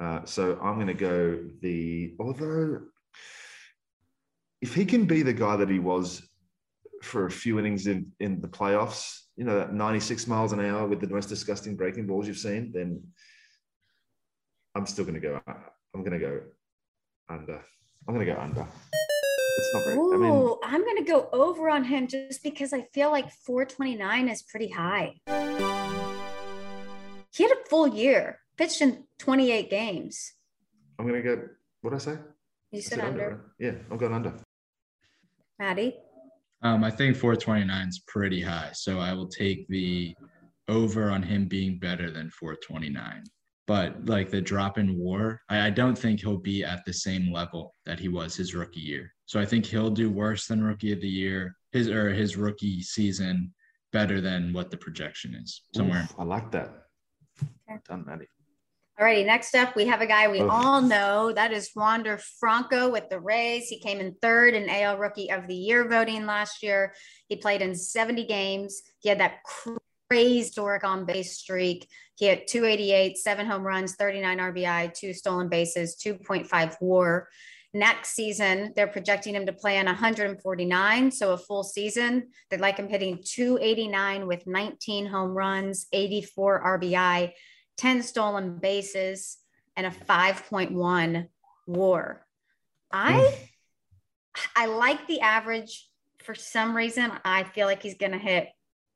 Uh, so I'm going to go the, although if he can be the guy that he was for a few innings in, in the playoffs, you know, that 96 miles an hour with the most disgusting breaking balls you've seen, then I'm still going to go. I'm going to go under. I'm going to go under. It's not very. Ooh, I mean, I'm going to go over on him just because I feel like 429 is pretty high. He had a full year, pitched in 28 games. I'm going to go. What did I say? You said, said under. under right? Yeah, I'm going under. Maddie? Um, I think 429 is pretty high. So I will take the over on him being better than 429. But like the drop in war, I, I don't think he'll be at the same level that he was his rookie year. So I think he'll do worse than rookie of the year, his or his rookie season better than what the projection is. Somewhere. Oof, I like that. Okay. Done, Maddie. Alrighty, next up, we have a guy we oh. all know. That is Wander Franco with the Rays. He came in third in AL Rookie of the Year voting last year. He played in 70 games. He had that crazy historic on base streak. He had 288, seven home runs, 39 RBI, two stolen bases, 2.5 WAR. Next season, they're projecting him to play on 149, so a full season. They'd like him hitting 289 with 19 home runs, 84 RBI 10 stolen bases, and a 5.1 war. I hmm. I like the average for some reason. I feel like he's gonna hit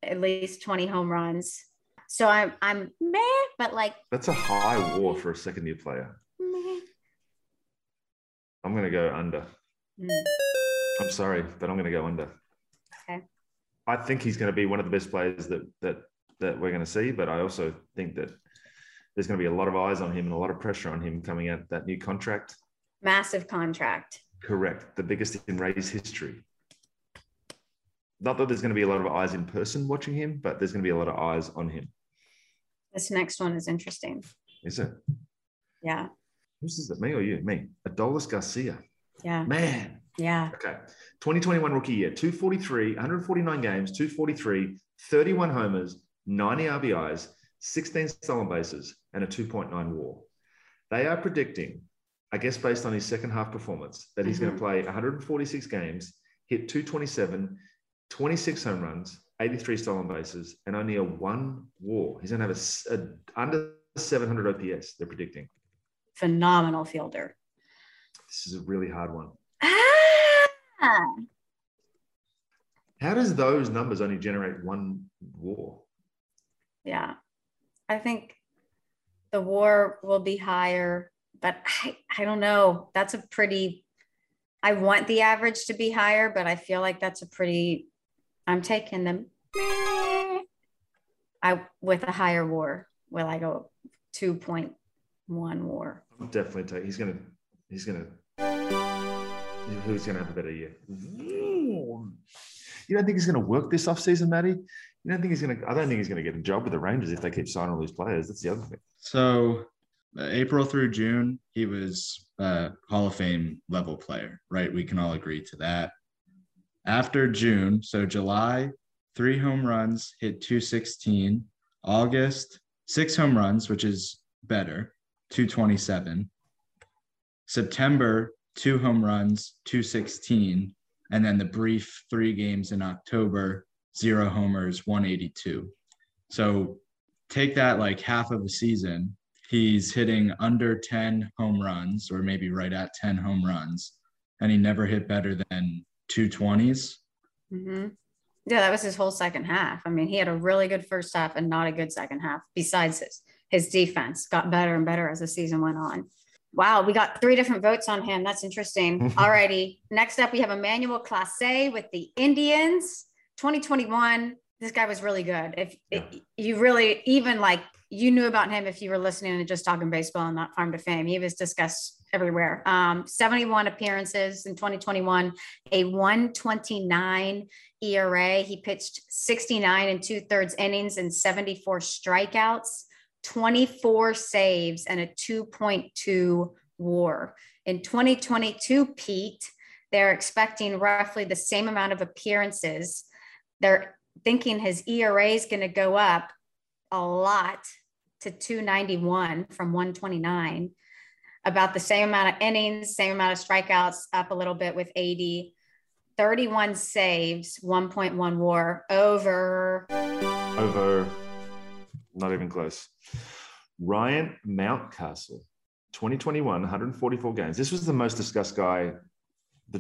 at least 20 home runs. So I'm I'm meh, but like that's a high war for a second year player. Meh. I'm gonna go under. Mm. I'm sorry, but I'm gonna go under. Okay. I think he's going to be one of the best players that that that we're going to see, but I also think that there's going to be a lot of eyes on him and a lot of pressure on him coming out that new contract. Massive contract. Correct. The biggest in Rays history. Not that there's going to be a lot of eyes in person watching him, but there's going to be a lot of eyes on him. This next one is interesting. Is it? Yeah. Who's this? Me or you? Me. Adolis Garcia. Yeah. Man. Yeah. Okay. 2021 rookie year, 243, 149 games, 243, 31 homers, 90 RBIs, 16 stolen bases, and a 2.9 war. They are predicting, I guess based on his second half performance, that he's mm-hmm. going to play 146 games, hit 227, 26 home runs, 83 stolen bases, and only a one war. He's going to have a, a under 700 OPS, they're predicting. Phenomenal fielder. This is a really hard one. Ah! How does those numbers only generate one war? Yeah. I think the war will be higher, but I, I don't know. That's a pretty, I want the average to be higher, but I feel like that's a pretty, I'm taking them. I with a higher war. Will I go 2.1 war? I'm definitely take. He's gonna. He's gonna. Who's gonna have a better year? You don't think he's gonna work this off season, Maddie? You don't think he's going to? I don't think he's going to get a job with the Rangers if they keep signing all these players. That's the other thing. So, uh, April through June, he was a Hall of Fame level player, right? We can all agree to that. After June, so July, three home runs, hit 216. August, six home runs, which is better, 227. September, two home runs, 216. And then the brief three games in October, zero homers, 182. So take that like half of a season. He's hitting under 10 home runs, or maybe right at 10 home runs, and he never hit better than 220s. Mm-hmm. Yeah, that was his whole second half. I mean, he had a really good first half and not a good second half. Besides his his defense got better and better as the season went on. Wow, we got three different votes on him. That's interesting. <laughs> Alrighty. Next up, we have Emmanuel Clase with the Indians. 2021 this guy was really good. If Yeah. you really even like you knew about him if you were listening and just talking baseball and not farm to fame. He was discussed everywhere. Um, 71 appearances in 2021, a 129 ERA. He pitched 69 and two thirds innings and 74 strikeouts, 24 saves, and a 2.2 war. In 2022, Pete, they're expecting roughly the same amount of appearances. They're thinking his ERA is going to go up a lot to 291 from 129. About the same amount of innings, same amount of strikeouts, up a little bit with 80. 31 saves, 1.1 war over. Over, not even close. Ryan Mountcastle, 2021, 144 games. This was the most discussed guy,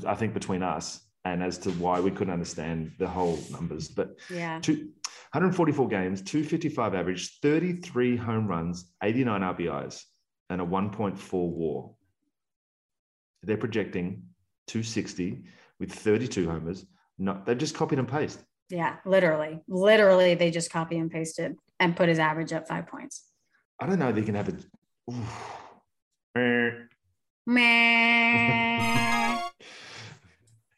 I think, between us and as to why we couldn't understand the whole numbers. But Yeah. two, 144 games, 255 average, 33 home runs, 89 RBIs, and a 1.4 war. They're projecting 260 with 32 homers. No, they've just copied and pasted. Yeah. Literally. Literally, they just copy and pasted and put his average up five points. I don't know if they can have a. Eh. Meh. <laughs> <laughs>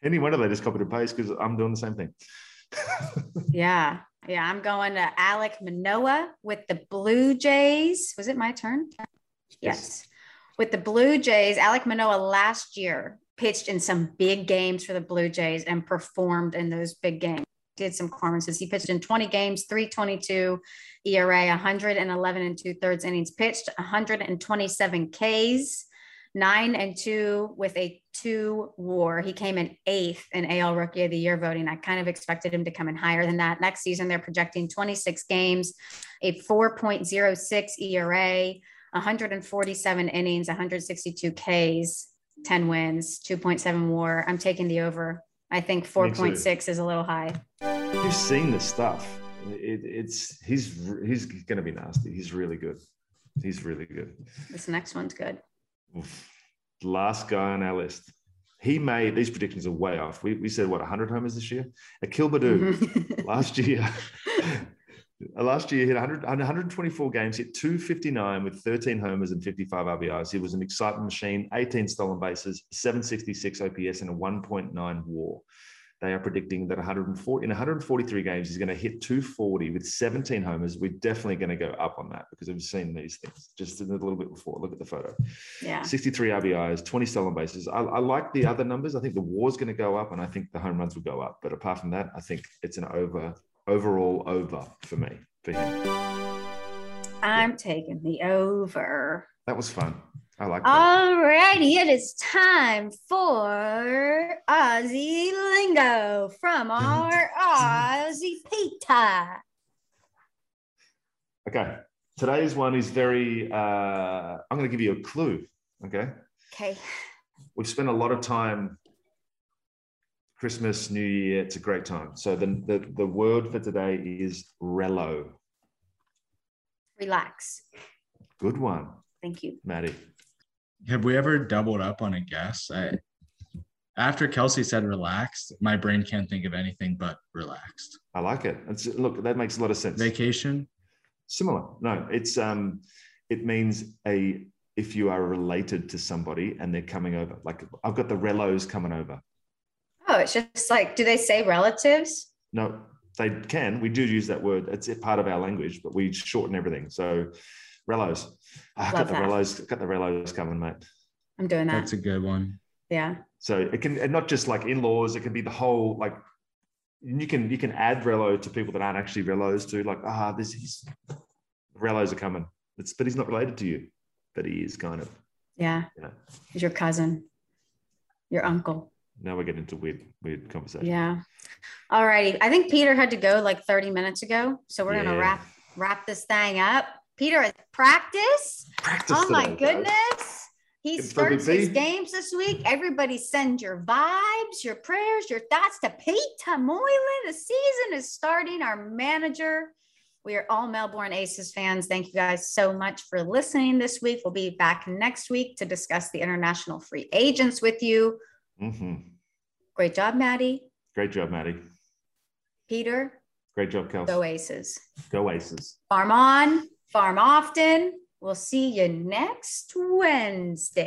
Any wonder they just copied and pasted because I'm doing the same thing. <laughs> yeah. Yeah. I'm going to Alek Manoah with the Blue Jays. Was it my turn? Yes. With the Blue Jays, Alek Manoah last year pitched in some big games for the Blue Jays and performed in those big games. Did some performances. He pitched in 20 games, 322 ERA, 111 and two thirds innings pitched, 127 Ks, nine and two with a two war. He came in eighth in AL Rookie of the Year voting. I kind of expected him to come in higher than that. Next season, they're projecting 26 games, a 4.06 ERA, 147 innings, 162 Ks, 10 wins, 2.7 war. I'm taking the over. I think 4.6 is a little high. You've seen this stuff. It, it's he's he's going to be nasty. He's really good. He's really good. This next one's good. Last guy on our list. He made these predictions are way off. We, we said what 100 homers this year. Akil Baddoo <laughs> last year. <laughs> Last year, he hit 100, 124 games, hit 259 with 13 homers and 55 RBIs. He was an excitement machine, 18 stolen bases, 766 OPS, and a 1.9 WAR. They are predicting that 140 in 143 games, he's going to hit 240 with 17 homers. We're definitely going to go up on that because we've seen these things just a little bit before. Look at the photo. yeah. 63 RBIs, 20 stolen bases. I, I like the other numbers. I think the war's going to go up, and I think the home runs will go up. But apart from that, I think it's an over overall over for me for him. I'm taking the over. That was fun. I like that. Alrighty, it is time for Aussie lingo from our <laughs> Aussie Peter. Okay. Today's one is very. Uh, I'm going to give you a clue. Okay. Okay. We've spent a lot of time. Christmas, New Year. It's a great time. So the the, the word for today is relo. Relax. Good one, Thank you. Maddie. Have we ever doubled up on a guess? I, after Kelsey said relaxed, my brain can't think of anything but relaxed. I like it. It's, look, that makes a lot of sense. Vacation. Similar. No, it's um, it means a if you are related to somebody and they're coming over. Like I've got the relos coming over. Oh, it's just like, do they say relatives? No, they can. We do use that word. It's a part of our language, but we shorten everything. So relos. Ah, I've got the that. relos. Got the relos coming, mate. I'm doing that. That's a good one. yeah. So it can, and not just like in-laws. It can be the whole like. You can you can add relo to people that aren't actually relos too. Like ah, this he's relos are coming. It's but he's not related to you, but he is kind of. Yeah. Yeah. He's your cousin, your uncle. Now we're getting into weird weird conversation. Yeah. All righty. I think Peter had to go like 30 minutes ago. So we're gonna wrap wrap this thing up. Peter at practice. Practice Oh my today, guys. goodness. He It's starts his games this week. Everybody send your vibes, your prayers, your thoughts to Pete Moylan. The season is starting. Our manager. We are all Melbourne Aces fans. Thank you guys so much for listening this week. We'll be back next week to discuss the international free agents with you. Mhm. Great job, Maddie. Great job, Maddie. Peter, Great job, Kels. Go Aces. Go Aces. Farm on, farm often. We'll see you next Wednesday.